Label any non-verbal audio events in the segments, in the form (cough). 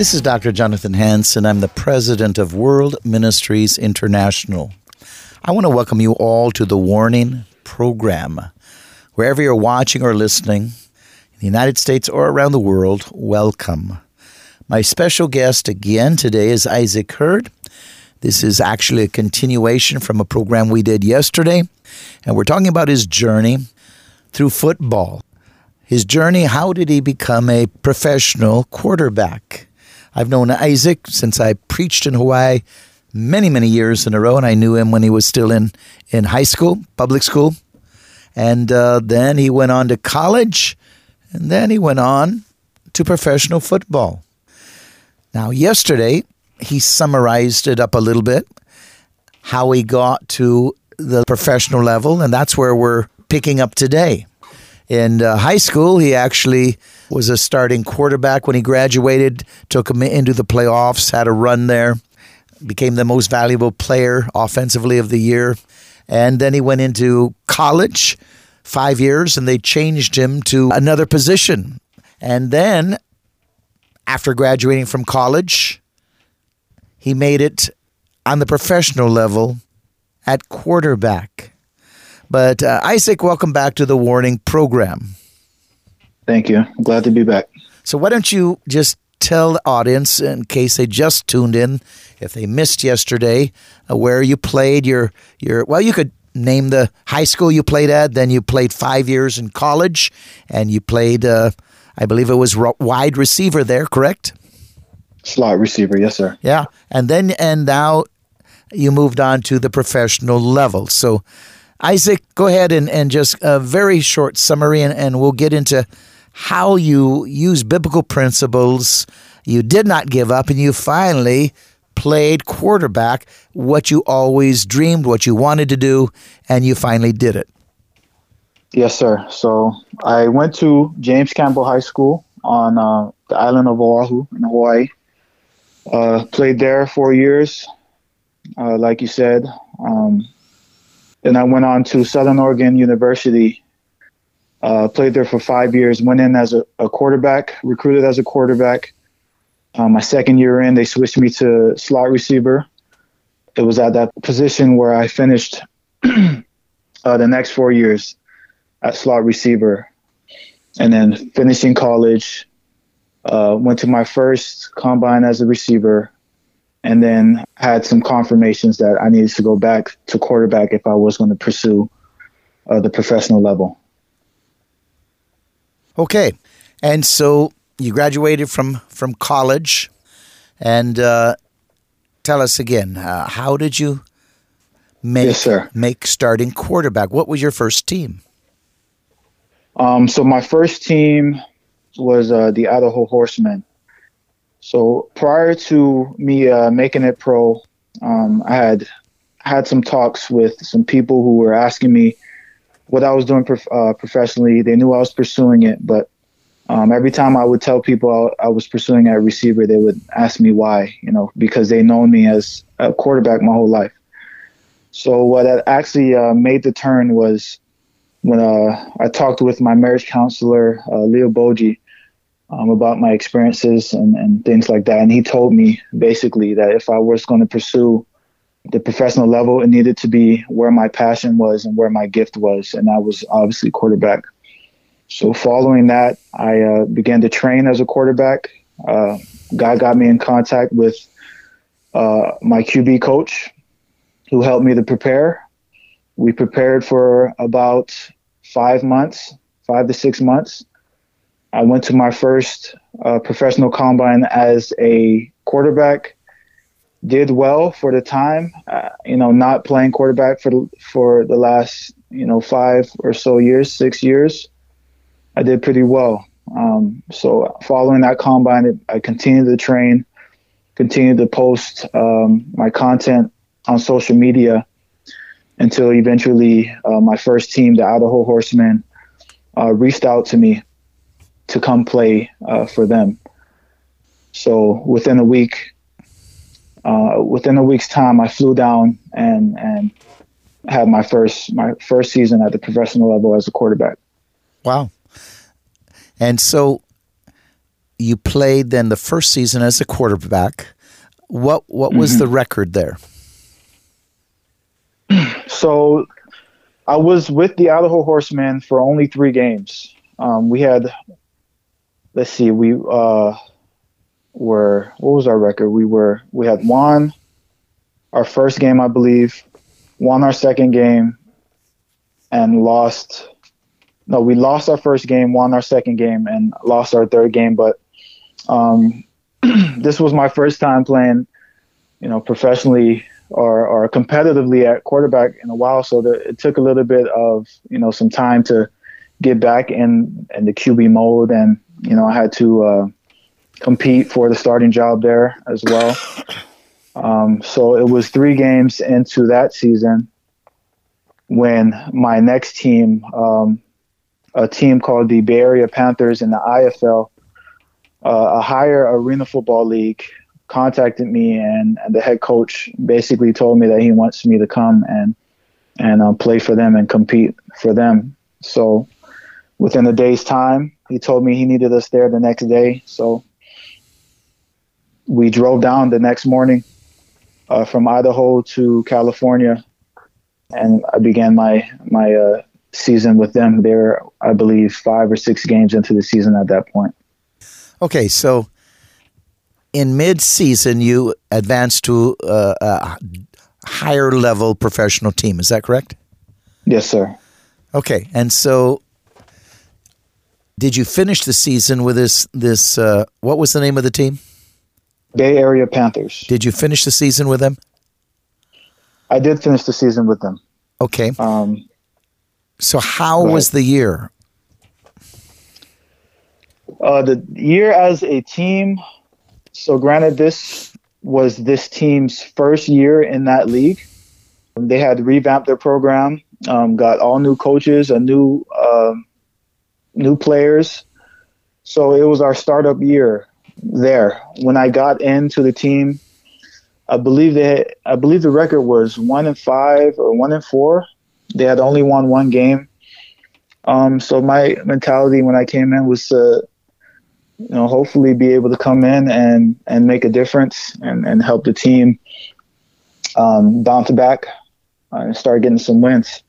This is Dr. Jonathan Hansen. I'm the president of World Ministries International. I want to welcome you all to the Warning Program. Wherever you're watching or listening, in the United States or around the world, welcome. My special guest again today is Isaac Hurd. This is actually a continuation from a program we did yesterday, and we're talking about his journey through football. His journey, how did he become a professional quarterback? I've known Isaac since I preached in Hawaii many, many years in a row, and I knew him when he was still in, in high school, public school. And uh, then he went on to college and then he went on to professional football. Now, yesterday, he summarized it up a little bit, how he got to the professional level, and that's where we're picking up today. In uh, high school, he actually was a starting quarterback when he graduated, took him into the playoffs, had a run there, became the most valuable player offensively of the year. And then he went into college, five years and they changed him to another position. And then, after graduating from college, he made it on the professional level at quarterback. But uh, Isaac, welcome back to the Warning Program. Thank you. I'm glad to be back. So, why don't you just tell the audience, in case they just tuned in, if they missed yesterday, uh, where you played your your well, you could name the high school you played at. Then you played five years in college, and you played, uh, I believe it was wide receiver there, correct? Slot receiver, yes, sir. Yeah, and then and now you moved on to the professional level. So, Isaac, go ahead and, and just a very short summary, and, and we'll get into how you use biblical principles. You did not give up, and you finally played quarterback, what you always dreamed, what you wanted to do, and you finally did it. Yes, sir. So I went to James Campbell High School on uh, the island of Oahu in Hawaii. Uh, played there four years, uh, like you said. Um, then I went on to Southern Oregon University. Uh, played there for five years. Went in as a, a quarterback, recruited as a quarterback. Um, my second year in, they switched me to slot receiver. It was at that position where I finished (clears throat) uh, the next four years at slot receiver. And then finishing college, uh, went to my first combine as a receiver, and then had some confirmations that I needed to go back to quarterback if I was going to pursue uh, the professional level. Okay. And so you graduated from from college, and uh, tell us again, uh, how did you make yes, make starting quarterback? What was your first team? Um, so my first team was uh, the Idaho Horsemen. So prior to me uh, making it pro, um, I had had some talks with some people who were asking me what I was doing prof- uh, professionally. They knew I was pursuing it, but um, every time I would tell people I, I, was pursuing a receiver, they would ask me why, you know, because they know me as a quarterback my whole life. So what actually uh, made the turn was when uh, I talked with my marriage counselor, uh, Leo Boji, um, about my experiences and, and things like that. And he told me basically that if I was going to pursue the professional level, it needed to be where my passion was and where my gift was, and that was obviously quarterback. So following that, I uh, began to train as a quarterback. Uh, God got me in contact with uh, my QB coach, who helped me to prepare. We prepared for about five months, five to six months. I went to my first uh, professional combine as a quarterback. Did well for the time, uh, you know, not playing quarterback for the, for the last you know five or so years, six years. I did pretty well. Um, so following that combine, I continued to train, continued to post um, my content on social media until eventually uh, my first team, the Idaho Horsemen, uh, reached out to me to come play uh, for them. So within a week, uh, within a week's time, I flew down and and had my first my first season at the professional level as a quarterback. Wow! And so you played then the first season as a quarterback. What what was mm-hmm. the record there? (clears throat) So I was with the Idaho Horsemen for only three games. Um, we had, let's see, we uh, were what was our record? We were we had won our first game, I believe, won our second game, and lost. No, we lost our first game, won our second game, and lost our third game. But um, (clears throat) this was my first time playing, you know, professionally or, or competitively at quarterback in a while. So it took a little bit of you know some time to get back in in the QB mode, and you know I had to uh, compete for the starting job there as well. Um, so it was three games into that season when my next team, um, a team called the Bay Area Panthers in the IFL, uh, a higher arena football league, contacted me, and, and, the head coach basically told me that he wants me to come and and um, play for them and compete for them. So within a day's time, he told me he needed us there the next day. So we drove down the next morning uh, from Idaho to California, and I began my my uh, season with them. There, I believe, five or six games into the season at that point. Okay, so in mid-season you advanced to uh, a higher level professional team. Is that correct? Yes, sir. Okay, and so did you finish the season with this? This uh, what was the name of the team? Bay Area Panthers. Did you finish the season with them? I did finish the season with them. Okay. Um, so how was the year? Uh, the year as a team so, granted, this was this team's first year in that league. They had revamped their program, um, got all new coaches, a new uh, new players. So it was our startup year there. When I got into the team, I believe they I believe the record was one and five or one and four. They had only won one game. Um, so my mentality when I came in was to you know, hopefully be able to come in and, and make a difference and, and help the team um, bounce back and start getting some wins.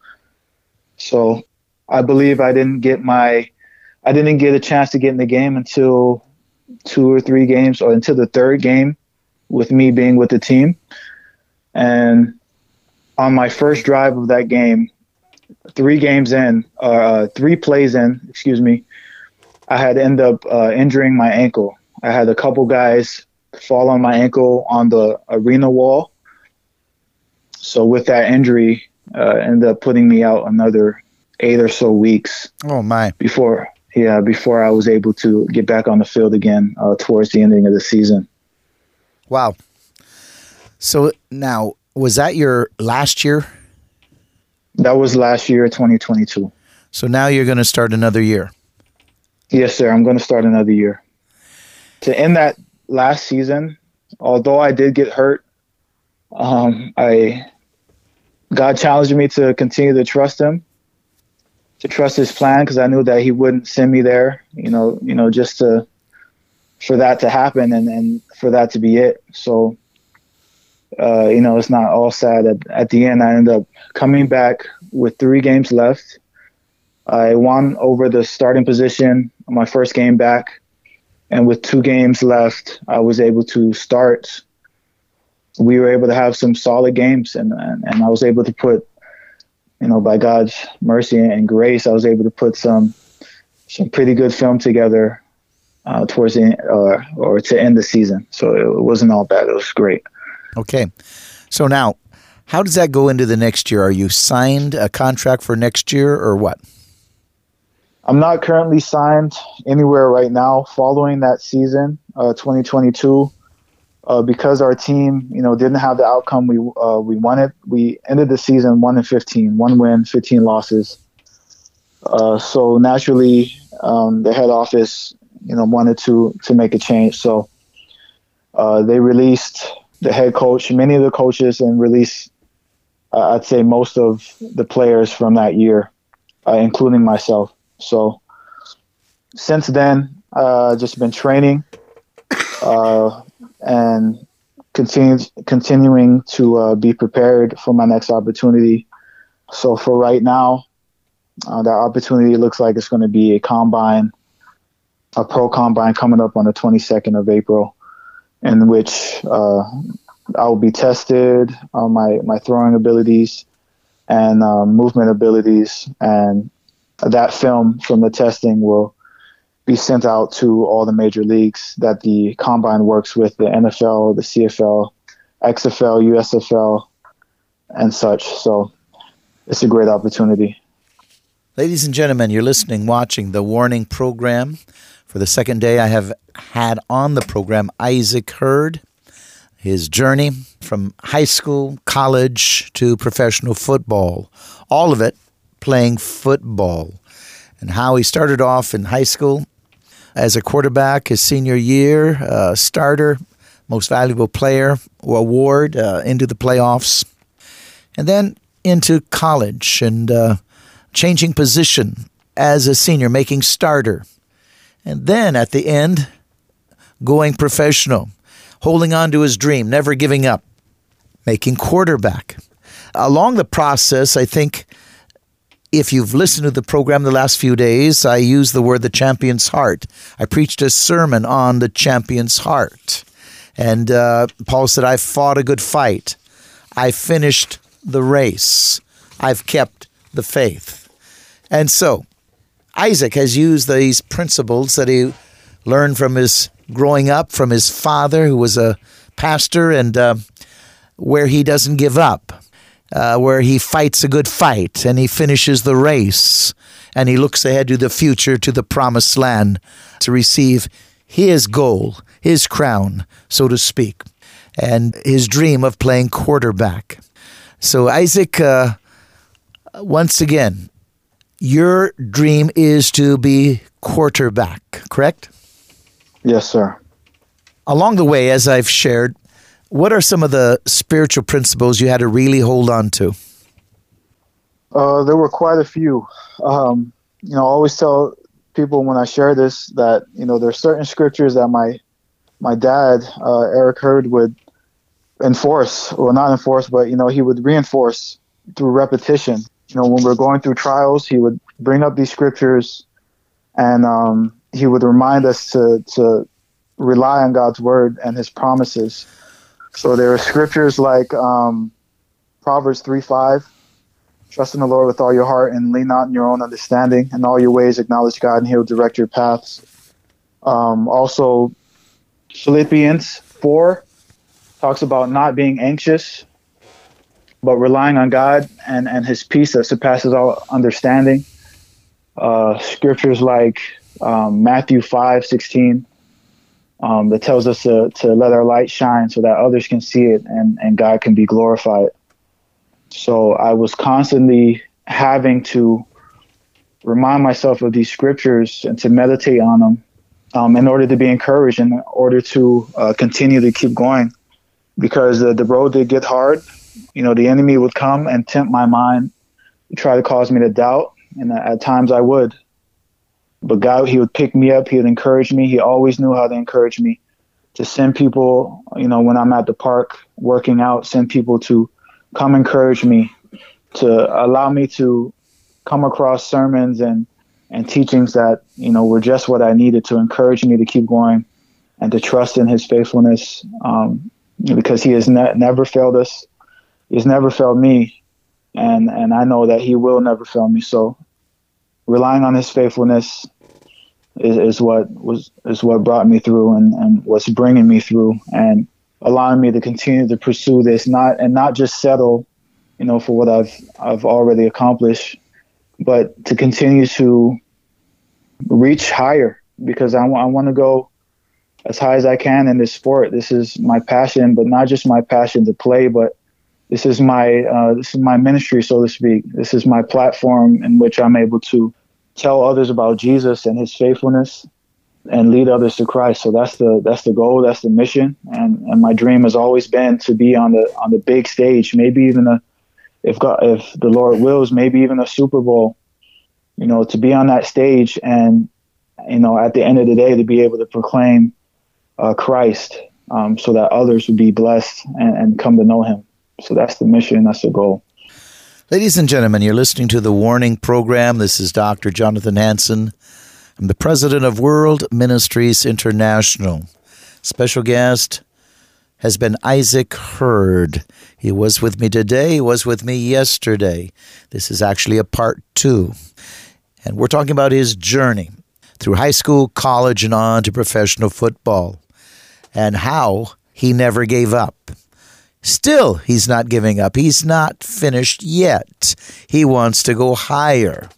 So I believe I didn't get my, I didn't get a chance to get in the game until two or three games or until the third game with me being with the team. And on my first drive of that game, three games in, uh, three plays in, excuse me, I had end up uh, injuring my ankle. I had a couple guys fall on my ankle on the arena wall. So with that injury, uh, ended up putting me out another eight or so weeks. Oh my! Before yeah, before I was able to get back on the field again uh, towards the ending of the season. Wow. So now, was that your last year? That was last year, 2022. So now you're going to start another year. Yes, sir. I'm going to start another year. To end that last season, although I did get hurt, um, I God challenged me to continue to trust Him, to trust His plan, because I knew that He wouldn't send me there. You know, you know, just to for that to happen and and for that to be it. So uh, you know, it's not all sad. At, at the end, I ended up coming back with three games left. I won over the starting position my first game back, and with two games left, I was able to start. We were able to have some solid games, and and, and I was able to put, you know, by God's mercy and grace, I was able to put some some pretty good film together uh, towards the uh, or to end the season. So it wasn't all bad. It was great. Okay, so now, how does that go into the next year? Are you signed a contract for next year or what? I'm not currently signed anywhere right now. Following that season, uh, 2022, uh, because our team, you know, didn't have the outcome we uh, we wanted. We ended the season one and 15, one win, 15 losses. Uh, so naturally, um, the head office, you know, wanted to to make a change. So uh, they released the head coach, many of the coaches, and released, uh, I'd say, most of the players from that year, uh, including myself. So since then, uh, just been training uh, and continued, continuing to uh, be prepared for my next opportunity. So for right now, uh, that opportunity looks like it's going to be a combine, a pro combine coming up on the 22nd of April, in which uh, I will be tested on my, my throwing abilities and um, movement abilities. And that film from the testing will be sent out to all the major leagues that the combine works with the NFL, the CFL, XFL, USFL, and such. So it's a great opportunity. Ladies and gentlemen, you're listening, watching the Warning Program. For the second day, I have had on the program Isaac Hurd, his journey from high school, college to professional football, all of it playing football, and how he started off in high school as a quarterback his senior year, uh, starter, most valuable player award uh, into the playoffs, and then into college and uh, changing position as a senior, making starter. And then at the end, going professional, holding on to his dream, never giving up, making quarterback. Along the process, I think if you've listened to the program the last few days, I used the word the champion's heart. I preached a sermon on the champion's heart. And uh, Paul said, I've fought a good fight. I finished the race. I've kept the faith. And so, Isaac has used these principles that he learned from his growing up, from his father, who was a pastor, and uh, where he doesn't give up, uh, where he fights a good fight and he finishes the race and he looks ahead to the future, to the promised land, to receive his goal, his crown, so to speak, and his dream of playing quarterback. So, Isaac, uh, once again, your dream is to be quarterback, correct? Yes, sir. Along the way, as I've shared, what are some of the spiritual principles you had to really hold on to? Uh, there were quite a few. Um, you know, I always tell people when I share this that you know there are certain scriptures that my my dad uh, Eric Hurd would enforce, well, not enforce, but you know he would reinforce through repetition you know, when we are going through trials, he would bring up these scriptures, and um, he would remind us to to rely on God's word and His promises. So there are scriptures like um, Proverbs three five, trust in the Lord with all your heart and lean not in your own understanding. In all your ways acknowledge God, and He will direct your paths. Um, also, Philippians four talks about not being anxious but relying on God and, and His peace that surpasses all understanding. Uh, scriptures like um, Matthew 5 16 um, that tells us to, to let our light shine so that others can see it and, and God can be glorified. So I was constantly having to remind myself of these scriptures and to meditate on them um, in order to be encouraged, in order to uh, continue to keep going. Because the road did get hard, you know, the enemy would come and tempt my mind, try to cause me to doubt, and at times I would. But God, He would pick me up. He would encourage me. He always knew how to encourage me. to send people, you know, when I'm at the park working out, send people to come encourage me, to allow me to come across sermons and and teachings that you know were just what I needed to encourage me to keep going and to trust in His faithfulness um, because He has ne- never failed us. He's never failed me, and and I know that He will never fail me. So relying on His faithfulness is, is what was is what brought me through and, and what's bringing me through and allowing me to continue to pursue this not and not just settle you know for what I've I've already accomplished but to continue to reach higher because I, I want to go as high as I can in this sport. This is my passion, but not just my passion to play, but this is my uh, this is my ministry, so to speak. This is my platform in which I'm able to tell others about Jesus and His faithfulness, and lead others to Christ. So that's the that's the goal, that's the mission, and and my dream has always been to be on the on the big stage, maybe even a if God if the Lord wills, maybe even a Super Bowl. You know, to be on that stage and you know at the end of the day to be able to proclaim uh, Christ, um, so that others would be blessed and, and come to know Him. So that's the mission. That's the goal. Ladies and gentlemen, you're listening to the Warning Program. This is Dr. Jonathan Hansen. I'm the president of World Ministries International. Special guest has been Isaac Hurd. He was with me today, he was with me yesterday. This is actually a part two. And we're talking about his journey through high school, college, and on to professional football, and how he never gave up. Still, he's not giving up. He's not finished yet. He wants to go higher.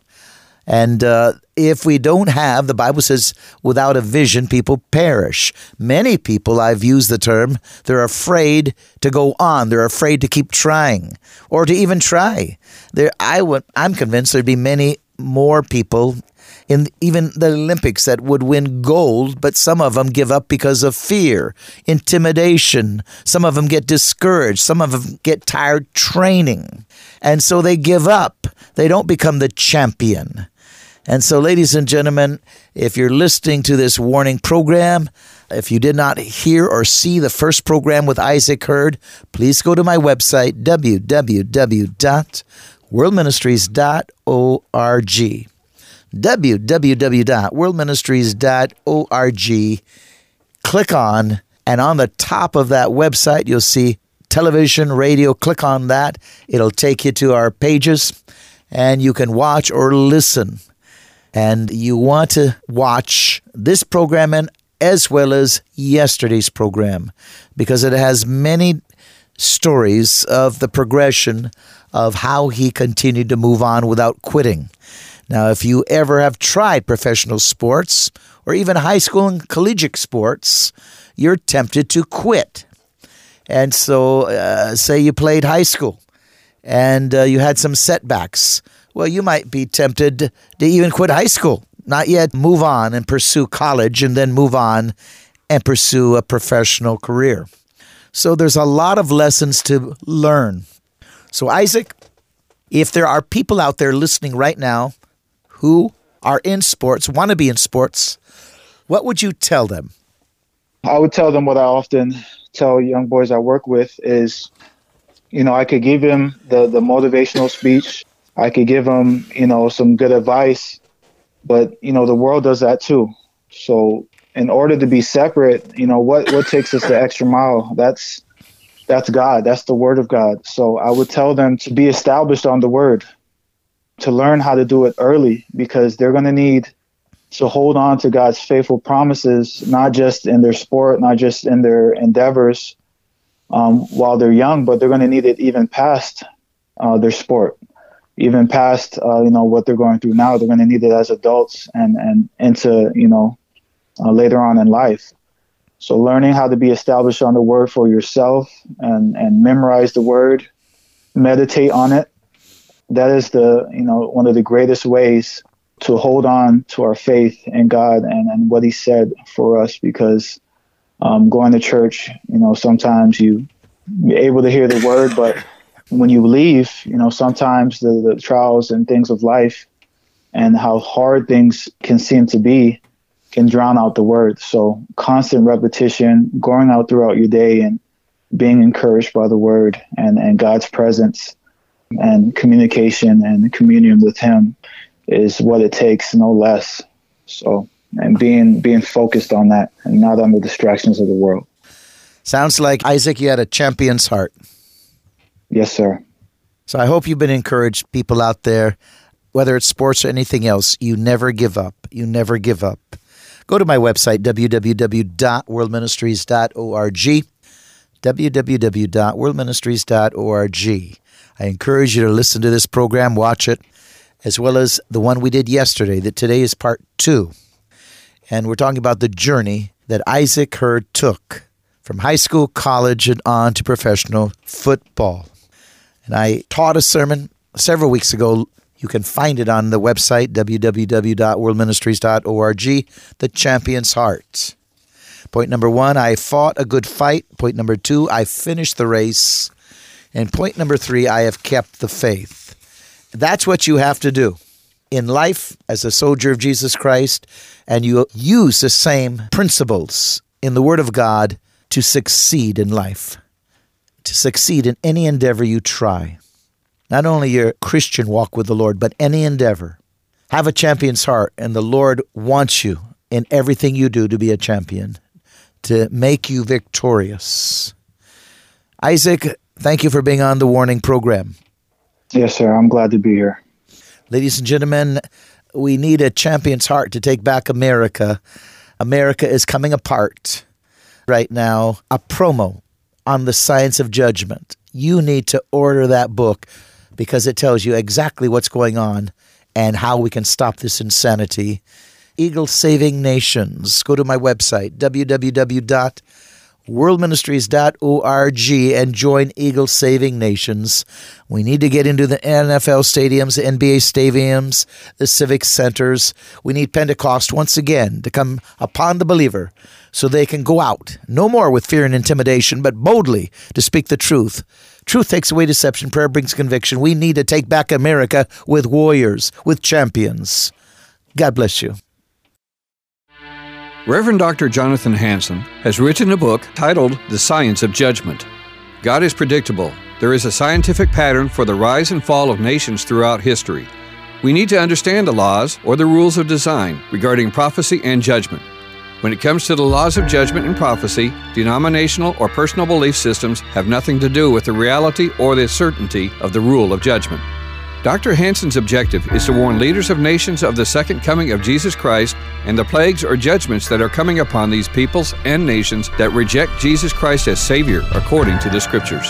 And uh, if we don't have, the Bible says, without a vision, people perish. Many people, I've used the term, they're afraid to go on. They're afraid to keep trying or to even try. There, I would, I'm convinced there'd be many more people in even the Olympics that would win gold, but some of them give up because of fear, intimidation. Some of them get discouraged. Some of them get tired training. And so they give up. They don't become the champion. And so, ladies and gentlemen, if you're listening to this warning program, if you did not hear or see the first program with Isaac Hurd, please go to my website, www.worldministries.org. www.worldministries.org. Click on, and on the top of that website, you'll see television, radio. Click on that, it'll take you to our pages, and you can watch or listen and you want to watch this program and as well as yesterday's program because it has many stories of the progression of how he continued to move on without quitting. Now, if you ever have tried professional sports or even high school and collegiate sports, you're tempted to quit. And so, uh, say you played high school and uh, you had some setbacks well, you might be tempted to even quit high school, not yet move on and pursue college, and then move on and pursue a professional career. So there's a lot of lessons to learn. So, Isaac, if there are people out there listening right now who are in sports, want to be in sports, what would you tell them? I would tell them what I often tell young boys I work with is, you know, I could give them the, the motivational speech I could give them, you know, some good advice, but you know, the world does that too. So in order to be separate, you know, what what takes us the extra mile? That's that's God. That's the word of God. So I would tell them to be established on the word, to learn how to do it early because they're going to need to hold on to God's faithful promises, not just in their sport, not just in their endeavors um, while they're young, but they're going to need it even past uh, their sport even past uh, you know what they're going through now. They're going to need it as adults and and into you know uh, later on in life. So learning how to be established on the word for yourself and and memorize the word meditate on it that is the you know one of the greatest ways to hold on to our faith in god and and what he said for us because um, going to church you know sometimes you you're able to hear the word but when you leave, you know, sometimes the, the trials and things of life and how hard things can seem to be, can drown out the word. So constant repetition, going out throughout your day and being encouraged by the word and, and God's presence and communication and communion with him is what it takes, no less. So and being being focused on that and not on the distractions of the world. Sounds like Isaac, you had a champion's heart. Yes, sir. So I hope you've been encouraged, people out there, whether it's sports or anything else, you never give up. You never give up. Go to my website, www.worldministries.org. www.worldministries.org. I encourage you to listen to this program, watch it, as well as the one we did yesterday, that today is part two. And we're talking about the journey that Isaac Hurd took from high school, college, and on to professional football. And I taught a sermon several weeks ago. You can find it on the website, www.worldministries.org, The Champion's Heart. Point number one, I fought a good fight. Point number two, I finished the race. And point number three, I have kept the faith. That's what you have to do in life as a soldier of Jesus Christ, and you use the same principles in the Word of God to succeed in life, to succeed in any endeavor you try. Not only your Christian walk with the Lord, but any endeavor. Have a champion's heart, and the Lord wants you in everything you do to be a champion, to make you victorious. Isaac, thank you for being on the warning program. Yes, sir. I'm glad to be here. Ladies and gentlemen, we need a champion's heart to take back America. America is coming apart right now. A promo on the science of judgment. You need to order that book because it tells you exactly what's going on and how we can stop this insanity. Eagle Saving Nations. Go to my website, www worldministries.org and join Eagle Saving Nations. We need to get into the NFL stadiums, the NBA stadiums, the civic centers. We need Pentecost once again to come upon the believer so they can go out, no more with fear and intimidation, but boldly to speak the truth. Truth takes away deception, prayer brings conviction. We need to take back America with warriors, with champions. God bless you. Reverend Dr. Jonathan Hansen has written a book titled The Science of Judgment. God is predictable. There is a scientific pattern for the rise and fall of nations throughout history. We need to understand the laws or the rules of design regarding prophecy and judgment. When it comes to the laws of judgment and prophecy, denominational or personal belief systems have nothing to do with the reality or the certainty of the rule of judgment. Dr. Hansen's objective is to warn leaders of nations of the second coming of Jesus Christ and the plagues or judgments that are coming upon these peoples and nations that reject Jesus Christ as Savior according to the Scriptures.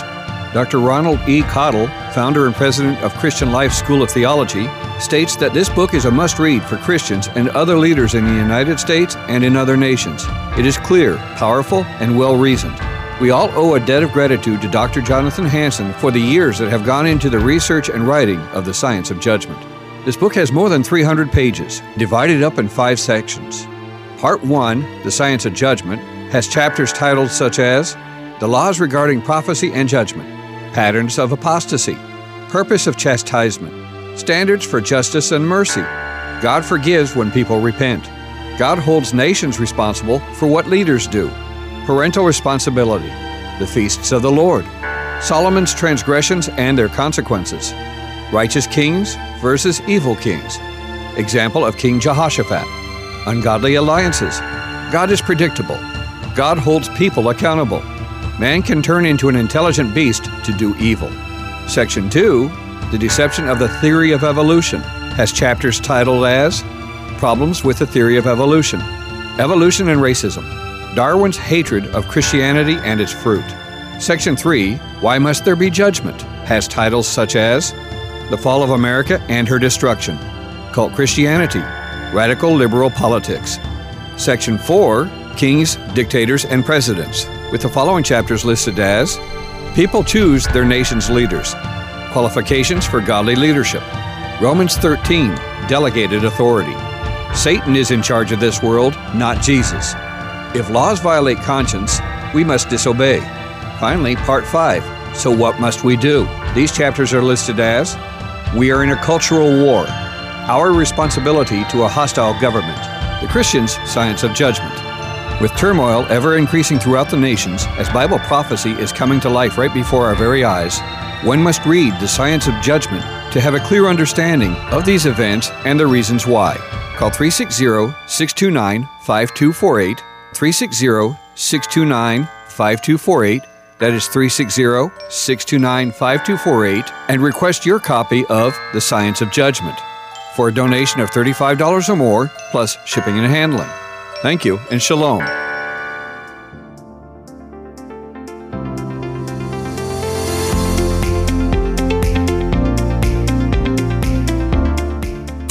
Dr. Ronald E. Cottle, founder and president of Christian Life School of Theology, states that this book is a must read for Christians and other leaders in the United States and in other nations. It is clear, powerful, and well reasoned. We all owe a debt of gratitude to Dr. Jonathan Hansen for the years that have gone into the research and writing of the science of judgment. This book has more than 300 pages, divided up in five sections. Part 1, The Science of Judgment, has chapters titled such as The Laws Regarding Prophecy and Judgment, Patterns of Apostasy, Purpose of Chastisement, Standards for Justice and Mercy, God Forgives When People Repent, God Holds Nations Responsible for What Leaders Do, parental responsibility, the feasts of the Lord, Solomon's transgressions and their consequences, righteous kings versus evil kings, example of King Jehoshaphat, ungodly alliances, God is predictable, God holds people accountable, man can turn into an intelligent beast to do evil. Section 2, the deception of the theory of evolution, has chapters titled as Problems with the Theory of Evolution, Evolution and Racism, Darwin's hatred of Christianity and its fruit. Section 3, Why Must There Be Judgment? has titles such as The Fall of America and Her Destruction, Cult Christianity, Radical Liberal Politics. Section 4, Kings, Dictators, and Presidents, with the following chapters listed as People Choose Their Nation's Leaders, Qualifications for Godly Leadership, Romans 13, Delegated Authority. Satan is in charge of this world, not Jesus. If laws violate conscience, we must disobey. Finally, part 5. So what must we do? These chapters are listed as We are in a cultural war. Our responsibility to a hostile government. the Christian's Science of Judgment. With turmoil ever increasing throughout the nations, as Bible prophecy is coming to life right before our very eyes, one must read the Science of Judgment to have a clear understanding of these events and the reasons why. Call 360 629 5248, 360 629 5248. That is 360 629 5248, and request your copy of The Science of Judgment for a donation of $35 or more, plus shipping and handling. Thank you, and shalom.